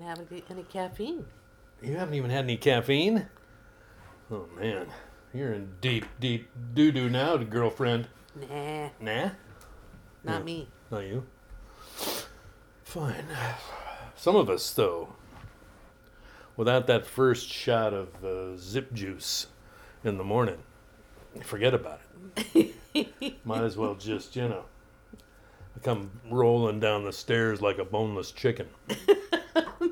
even had any- caffeine. You haven't even had any caffeine? Oh, man. You're in deep, deep doo doo now, girlfriend. Nah, Nah? not Yeah. me. Not you? Fine. Some of us, though, without that first shot of uh, zip juice in the morning, forget about it. Might as well just, you know, come rolling down the stairs like a boneless chicken.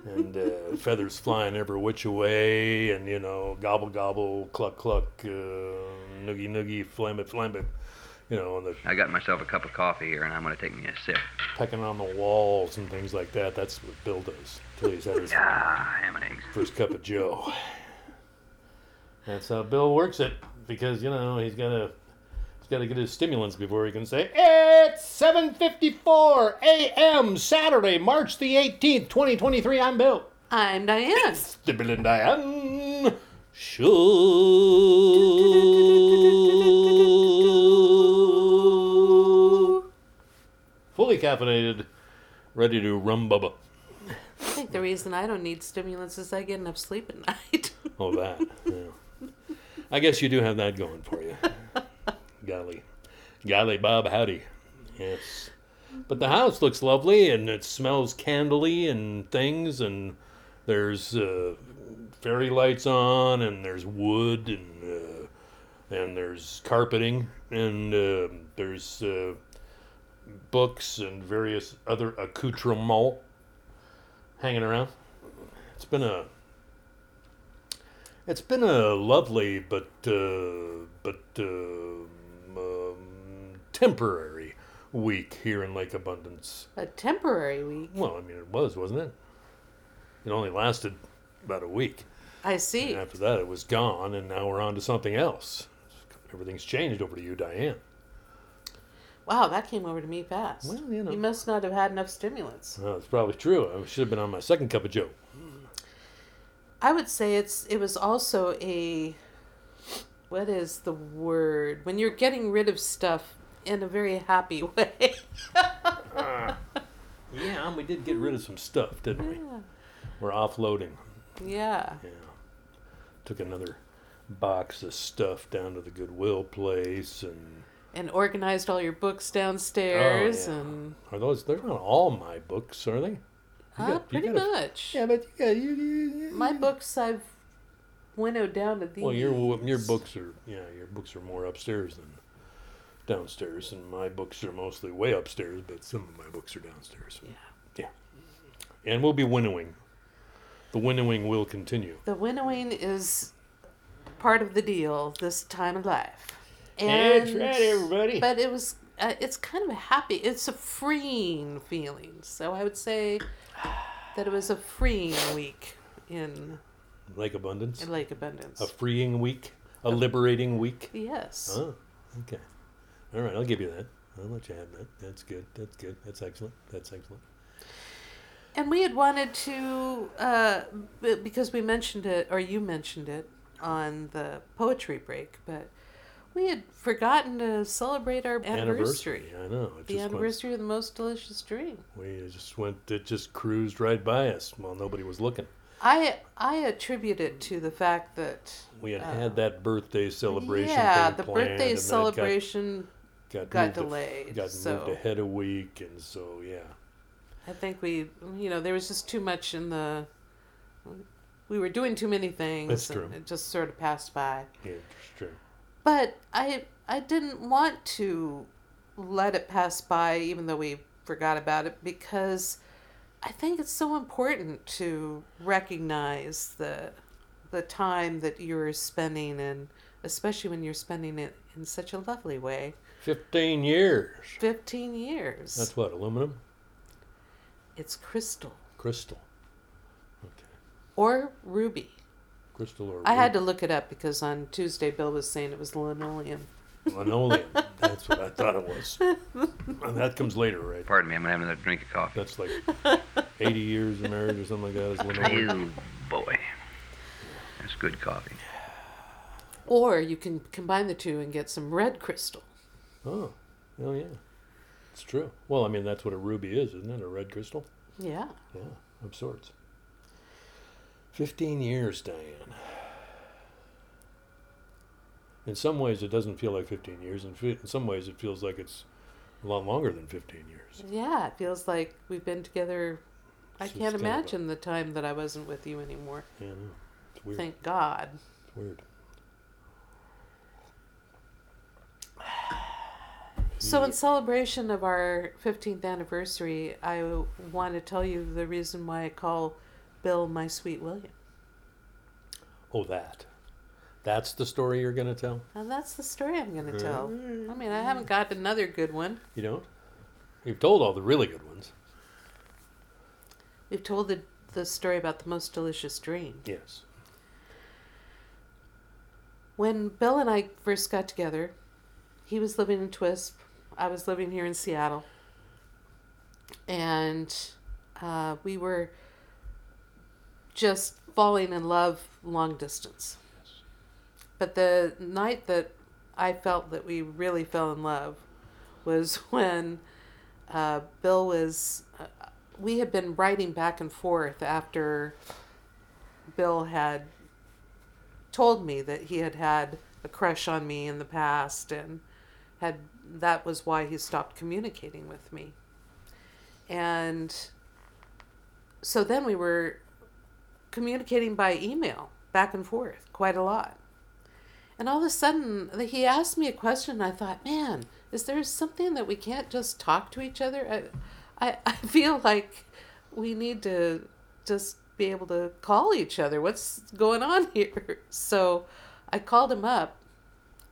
and uh, feathers flying every which way, and, you know, gobble gobble, cluck cluck, uh, noogie noogie, flam it, flam it. You know, the I got myself a cup of coffee here, and I'm going to take me a sip. pecking on the walls and things like that. That's what Bill does. Till he's had his Ah, ham and eggs. first cup of Joe. That's how Bill works it because you know he's gotta he's gotta get his stimulants before he can say it's 7:54 a.m. Saturday, March the 18th, 2023. I'm Bill. I'm Diane. The Bill and Diane Show. Fully caffeinated, ready to rum bubba. I think the reason I don't need stimulants is I get enough sleep at night. Oh, that. Yeah. I guess you do have that going for you. Golly. Golly, Bob, howdy. Yes. But the house looks lovely and it smells candly and things, and there's uh, fairy lights on, and there's wood, and, uh, and there's carpeting, and uh, there's uh, books and various other accoutrements hanging around. It's been a it's been a lovely but uh, but um, temporary week here in Lake Abundance. a temporary week. Well, I mean, it was, wasn't it? It only lasted about a week. I see. And after that, it was gone, and now we're on to something else. Everything's changed over to you, Diane. Wow, that came over to me fast. Well, you know. You must not have had enough stimulants. Well, it's probably true. I should have been on my second cup of Joe. I would say it's it was also a what is the word when you're getting rid of stuff in a very happy way. Yeah, we did get rid of some stuff, didn't we? yeah. We're offloading. yeah. Yeah. Took another box of stuff down to the Goodwill place and And organized all your books downstairs Oh, yeah. and are those they're not all my books, are they? You uh, got- pretty much. Yeah, but yeah, you, you, My books I've winnowed down to these. Well, your your books are yeah, your books are more upstairs than downstairs, and my books are mostly way upstairs, but some of my books are downstairs. Yeah. Yeah, and we'll be winnowing. The winnowing will continue. The winnowing is part of the deal this time of life. And, That's right, everybody. But it was, uh, it's kind of a happy, it's a freeing feeling. So I would say that it was a freeing week in, Lake Abundance, in Lake Abundance. a freeing week, a liberating week. yes. Oh, okay. All right, I'll give you that. I'll let you have that. That's good. That's good. That's excellent. That's excellent. And we had wanted to, uh, because we mentioned it, or you mentioned it on the poetry break, but we had forgotten to celebrate our anniversary. I know. The anniversary of the most delicious dream. We just went. It just cruised right by us while nobody was looking. I I attribute it to the fact that We had had that birthday celebration. Uh, yeah, the birthday got- celebration. got, got a- delayed, got so- moved ahead a week, and so yeah. I think we, you know, there was just too much in the. We were doing too many things. That's true. It just sort of passed by. Yeah, it's true. But I I didn't want to let it pass by, even though we forgot about it, because I think it's so important to recognize the the time that you're spending, and especially when you're spending it in such a lovely way. Fifteen years. Fifteen years. That's what aluminum, it's crystal crystal. Okay, or ruby. crystal or ruby. I had to look it up because on Tuesday Bill was saying it was linoleum. linoleum. That's what I thought it was. And that comes later, right? Pardon me, I'm going to have another drink of coffee. That's like eighty years of marriage or something like that. Is linoleum. Oh, boy. That's good coffee. Or you can combine the two and get some red crystal. Oh, oh yeah, it's true. Well, I mean that's what a ruby is, isn't it? A red crystal. Yeah. Yeah, of sorts. 15 years, Diane. In some ways, it doesn't feel like 15 years. In, in some ways, it feels like it's a lot longer than 15 years. Yeah, it feels like we've been together. I Since can't kind of a- imagine the time that I wasn't with you anymore. Yeah, weird. Thank God. It's weird. So, in celebration of our 15th anniversary, I want to tell you the reason why I call Bill my sweet William. Oh, that. That's the story you're going to tell? And that's the story I'm going to tell. I mean, I haven't got another good one. You don't? You've told all the really good ones. We've told the, the story about the most delicious dream. Yes. When Bill and I first got together, he was living in Twisp. I was living here in Seattle. And uh, we were just falling in love long distance. But the night that I felt that we really fell in love was when uh, Bill was. Uh, we had been writing back and forth after Bill had told me that he had had a crush on me in the past and had that was why he stopped communicating with me. And so then we were communicating by email back and forth quite a lot. And all of a sudden, he asked me a question. And I thought, man, is there something that we can't just talk to each other? I, I, I feel like we need to just be able to call each other. What's going on here? So I called him up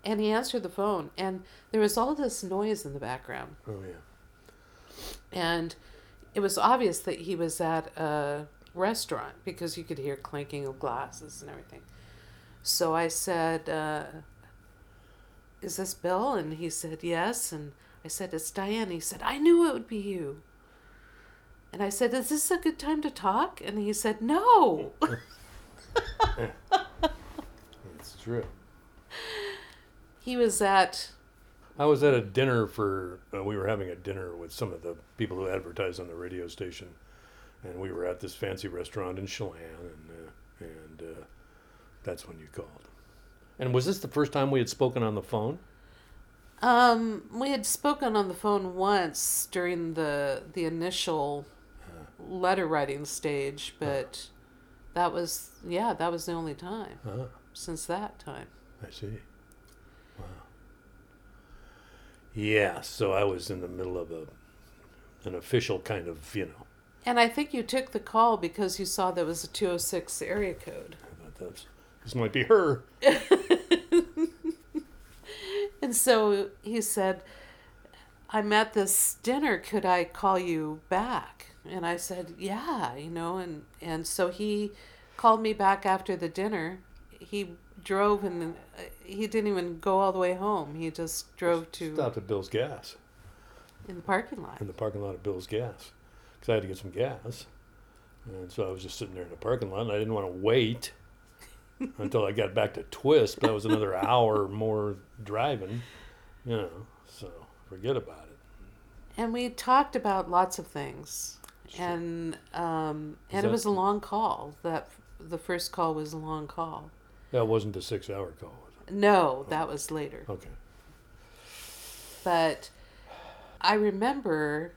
and he answered the phone. And there was all this noise in the background. Oh, yeah. And it was obvious that he was at a restaurant because you could hear clinking of glasses and everything. So I said, uh, Is this Bill? And he said, Yes. And I said, It's Diane. He said, I knew it would be you. And I said, Is this a good time to talk? And he said, No. It's true. he was at, I was at a dinner for, uh, we were having a dinner with some of the people who advertise on the radio station. And we were at this fancy restaurant in Chelan, and, uh, and uh, that's when you called. And was this the first time we had spoken on the phone? um, we had spoken on the phone once during the, the initial letter writing stage, but that was, yeah, that was the only time Ah, since that time. I see. Wow. Yeah, so I was in the middle of a an official kind of, you know, And I think you took the call because you saw there was a 206 area code. I thought that's, this might be her. And so he said, I'm at this dinner. Could I call you back? And I said, Yeah, you know. And, and so he called me back after the dinner. He drove and uh, he didn't even go all the way home. He just drove to Stopped at Bill's Gas, in the parking lot. in the parking lot of Bill's Gas, because I had to get some gas. And so I was just sitting there in the parking lot, and I didn't want to wait until I got back to Twisp. That was another hour more driving, you know. So forget about it. And we talked about lots of things. And um, and that- it was a long call. That the first call was a long call. That wasn't a six-hour call, was No, that was later. Okay. But I remember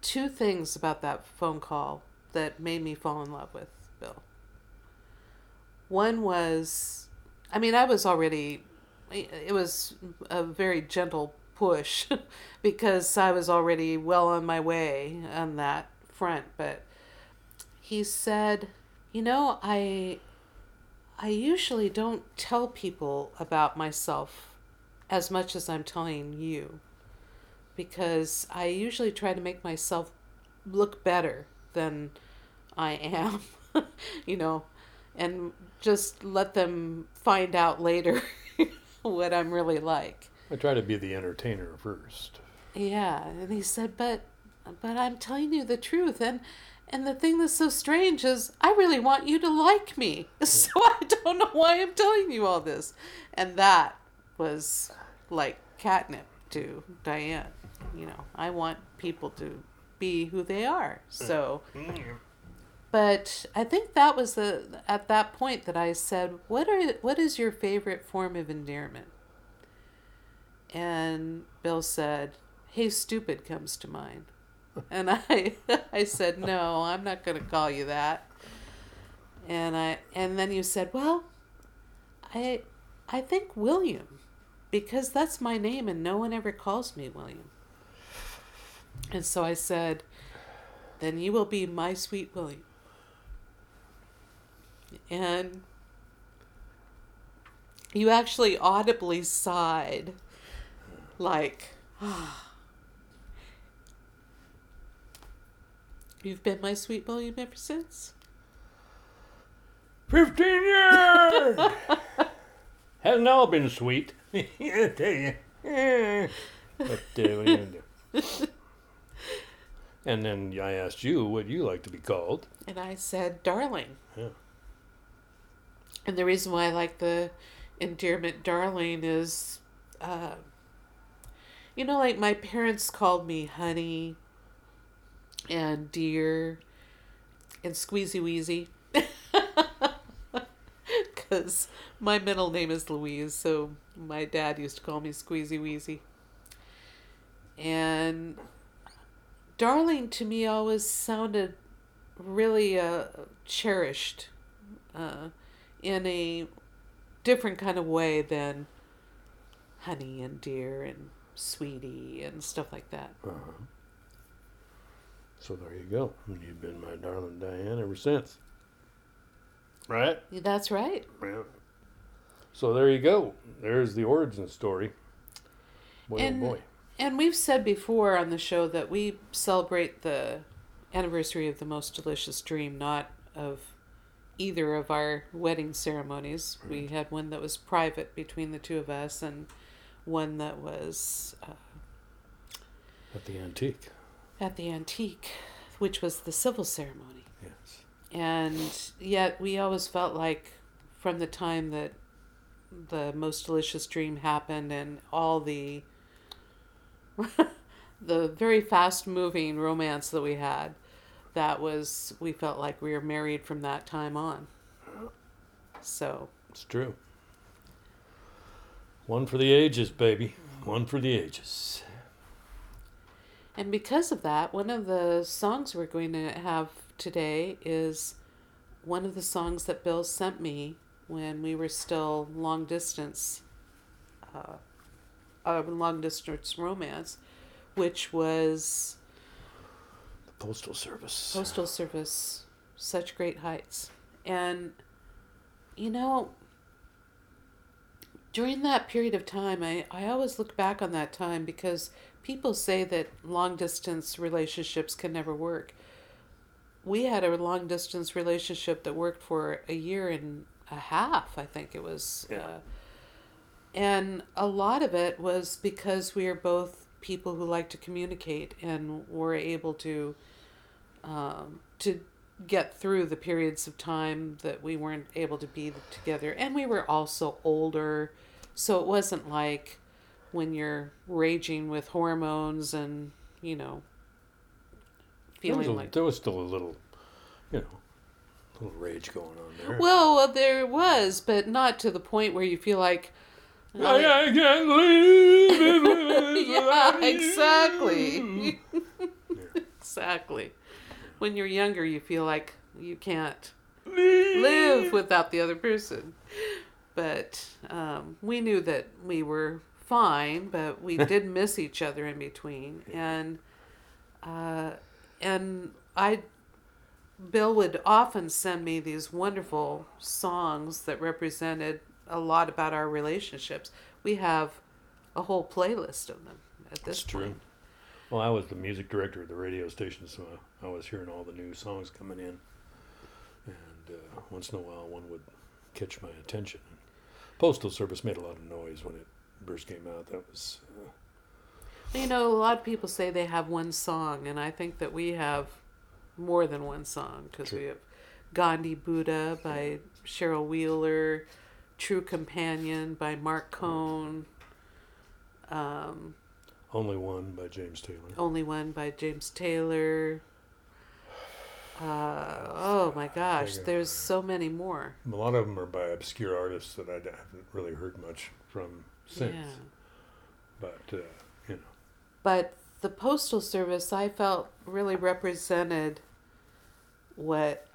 two things about that phone call that made me fall in love with. One was, I mean, I was already, it was a very gentle push because I was already well on my way on that front. But he said, you know, I. I usually don't tell people about myself as much as I'm telling you because I usually try to make myself look better than I am, you know, and just let them find out later what I'm really like. I try to be the entertainer first. Yeah, and he said, "But but I'm telling you the truth and and the thing that's so strange is I really want you to like me. So I don't know why I'm telling you all this." And that was like catnip to Diane. You know, I want people to be who they are. So mm, but I think that was the at that point that I said, "What are what is your favorite form of endearment?" And Bill said, "Hey, stupid" comes to mind, and I I said, "No, I'm not going to call you that." And I and then you said, "Well, I I think William, because that's my name and no one ever calls me William." And so I said, "Then you will be my sweet William." And you actually audibly sighed like ah. you've been my sweet william ever since 15 years! Hasn't all been sweet. I tell you. But, uh, what are you gonna do? And then I asked you what you like to be called. and i said darling Yeah. And the reason why i like the endearment darling is uh, you know like my parents called me honey and dear and squeezy wheezy because my middle name is louise so my dad used to call me squeezy wheezy and darling to me always sounded really uh, cherished. Uh, in a different kind of way than honey and dear and sweetie and stuff like that. Uh-huh. So there you go. You've been my darling Diane ever since. Right? That's right. Yeah. So there you go. There's the origin story. Boy, And- oh boy. And we've said before on the show that we celebrate the anniversary of the most delicious dream, not of either of our wedding ceremonies. We had one that was private between the two of us, and one that was uh, At the antique. at the antique, which was the civil ceremony. Yes. And yet, we always felt like from the time that the most delicious dream happened and all the the very fast moving romance that we had that was we felt like we were married from that time on so It's true. One for the ages, baby. One for the ages. and because of that one of the songs we're going to have today is one of the songs that bill sent me when we were still long distance uh, a long distance romance which was Postal Service. Postal Service, such great heights. And, you know, during that period of time, I, I always look back on that time because people say that long distance relationships can never work. We had a long distance relationship that worked for a year and a half, I think it was. Yeah. Uh, and a lot of it was because we are both people who like to communicate and were able to um, to get through the periods of time that we weren't able to be together. And we were also older, so it wasn't like when you're raging with hormones and you know there, was feeling a- like there was still a little, you know, little rage going on there. well, well, there was, but not to the point where you feel like. I, I can't live this yeah, without you. exactly. exactly. When you're younger, you feel like you can't live without the other person. But um, we knew that we were fine, but we did miss each other in between. And uh, and I, Bill would often send me these wonderful songs that represented a lot about our relationships. We have a whole playlist of them at this That's true. point. Well, I was the music director of the radio station, so I was hearing all the new songs coming in, and uh, once in a while one would catch my attention. Postal Service made a lot of noise when it first came out. That was uh, You know, a lot of people say they have one song, and I think that we have more than one song because we have Gandhi Buddha by Cheryl Wheeler, True Companion by Marc Cohn, um, only one by James Taylor. Only One by James Taylor. Uh, oh my gosh, there's so many more. A lot of them are by obscure artists that I haven't really heard much from since. Yeah. But uh, you know, But the postal service, I felt really represented what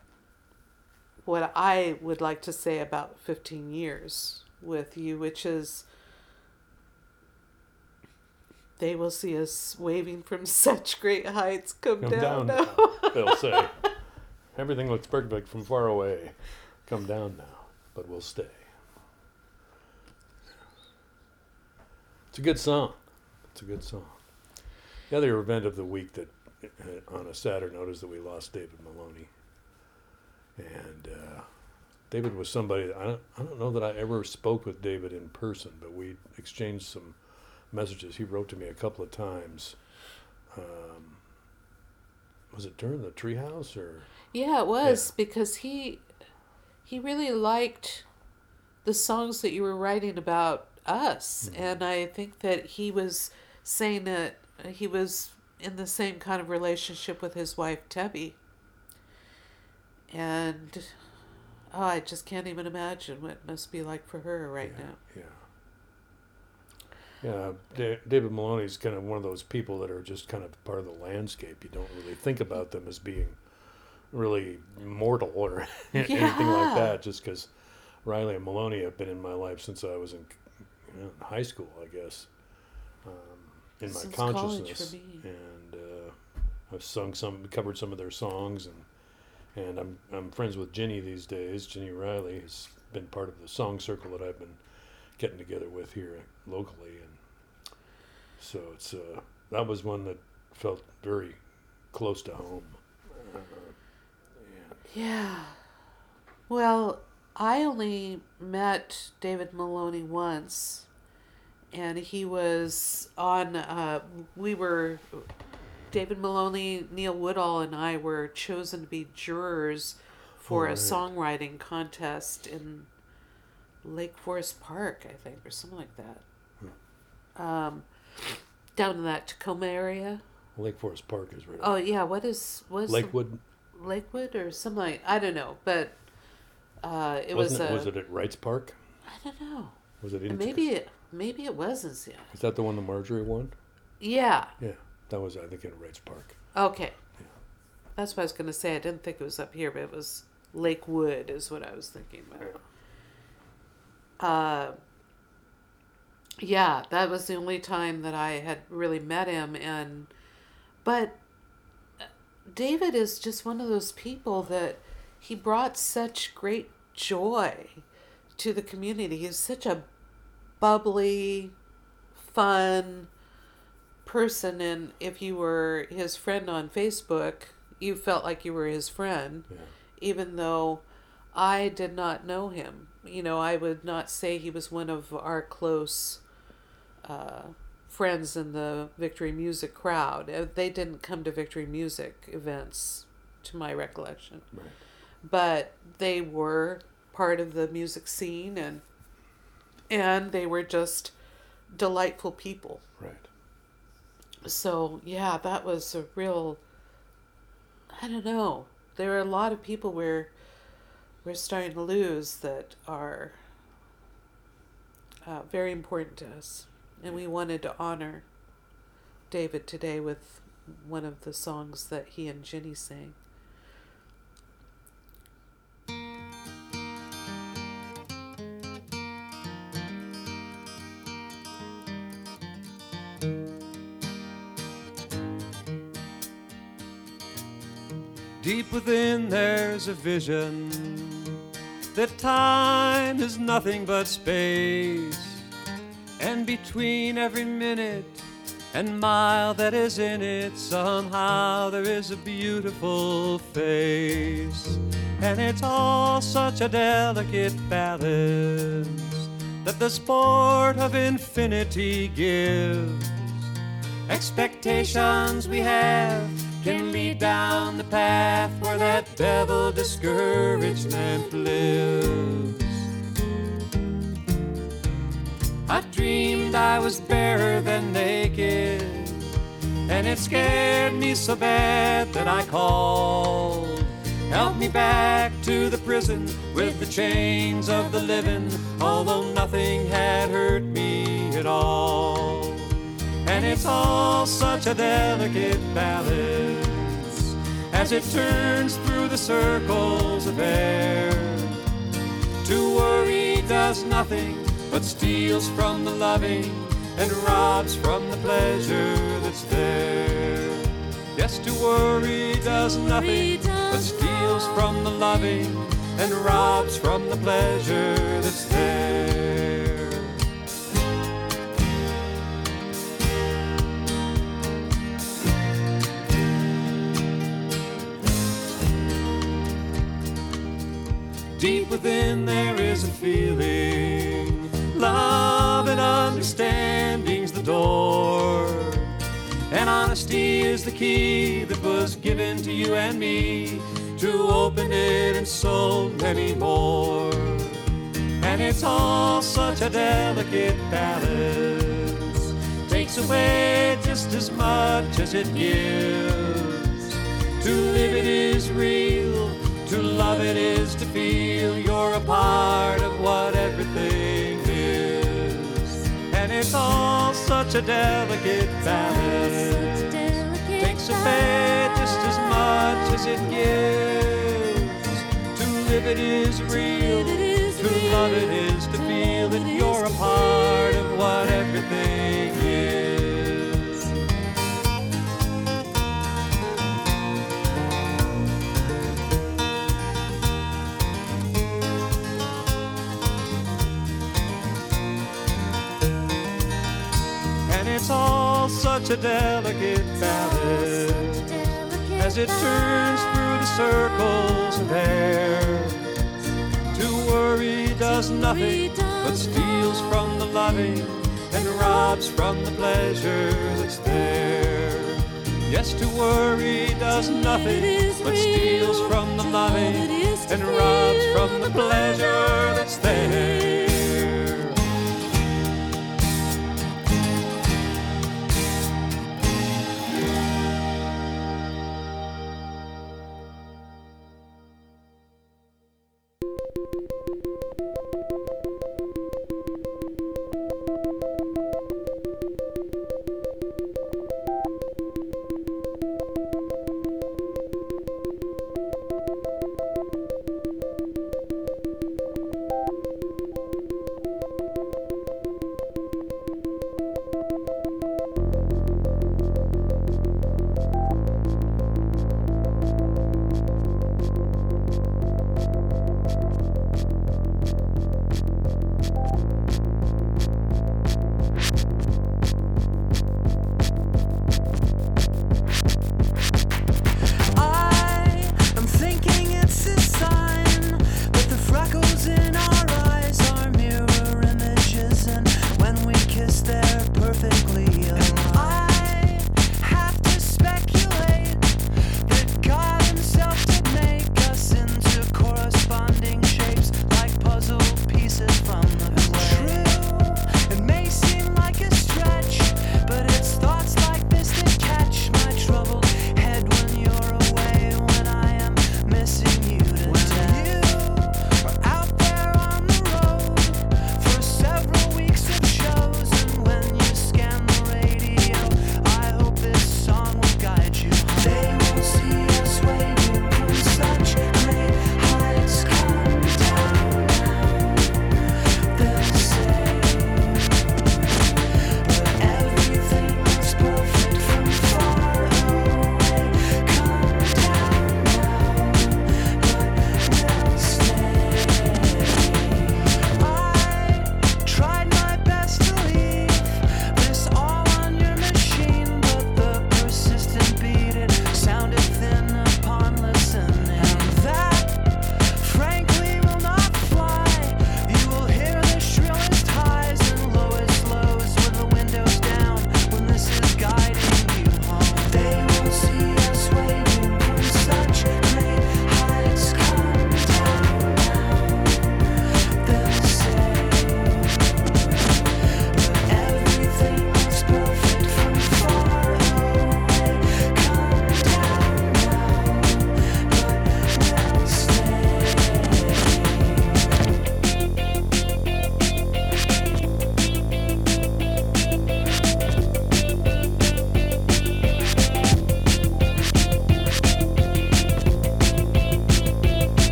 what I would like to say about 15 years with you, which is they will see us waving from such great heights. Come, come down, down. now. they'll say everything looks perfect from far away. Come down now, but we'll stay. It's a good song. It's a good song. The other event of the week that, uh, on a sadder note, is that we lost David Maloney. And uh, David was somebody that I don't, I don't know that I ever spoke with David in person, but we exchanged some messages. He wrote to me a couple of times. Um, was it during the treehouse or? Yeah, it was because he he really liked the songs that you were writing about us, and I think that he was saying that he was in the same kind of relationship with his wife Tebby, and oh, I just can't even imagine what it must be like for her right yeah, now. Yeah. Yeah, Da- David Maloney's kind of one of those people that are just kind of part of the landscape. You don't really think about them as being really mortal or anything like that, just because Reilly and Maloney have been in my life since I was in, you know, in high school, I guess, um, in my Since consciousness. And uh, I've sung some, covered some of their songs, and and I'm I'm friends with Ginny these days. Ginny Reilly has been part of the song circle that I've been getting together with here locally, and so it's uh, that was one that felt very close to home. Uh, and Yeah. Well, I only met David Maloney once, and he was on. Uh, we were. David Maloney, Neil Woodall, and I were chosen to be jurors for a songwriting contest in Lake Forest Park, I think, or something like that. Um, down in that Tacoma area. Lake Forest Park is right. Oh yeah, what is what is the- Lakewood Lakewood or something like I don't know, but uh, it was wasn't a, it? Was it at Wrights Park? I don't know. Was it in? Maybe it maybe it was in Seattle. Is that the one that Marjorie won? Yeah. Yeah, that was I think at Wrights Park. Okay. Yeah. That's what I was gonna say. I didn't think it was up here, but it was Lakewood is what I was thinking about. Uh, yeah, that was the only time that I had really met him, and but uh, David is just one of those people that he brought such great joy to the community. He's such a bubbly, fun person, and if you were his friend on Facebook, you felt like you were his friend Yeah. even though I did not know him. You know, I would not say he was one of our close uh, friends in the Victory Music crowd. Uh, They didn't come to Victory Music events, to my recollection, Right. but they were part of the music scene, and and they were just delightful people. Right. So yeah, that was a real. I don't know. There are a lot of people we're we're starting to lose that are uh, very important to us, and we wanted to honor David today with one of the songs that he and Ginny sang. Deep within there's a vision that time is nothing but space, and between every minute and mile that is in it, somehow there is a beautiful face, and it's all such a delicate balance that the sport of infinity gives. Expectations we have can lead down the path where that devil discouragement lives. I dreamed I was barer than naked, and it scared me so bad that I called Help me back to the prison with the chains of the living, although nothing had hurt me at all. And it's all such a delicate balance as it turns through the circles of air. To worry does nothing but steals from the loving and robs from the pleasure that's there. Yes, to worry does nothing but steals from the loving and robs from the pleasure that's there. Deep within there is a feeling, love and understanding's the door. And honesty is the key that was given to you and me to open it and so many more. And it's all such a delicate balance, takes away just as much as it gives. To live it is real, to love it is to feel you're a part of what everything is. And it's all such a delicate balance. Takes a away just as much as it gives. To live it is real, to love it is to feel that you're a part of what everything such a delicate balance as it turns through the circles of air. To worry does nothing but steals from the loving and robs from the pleasure that's there. Yes, to worry does nothing but steals from the loving and robs from the pleasure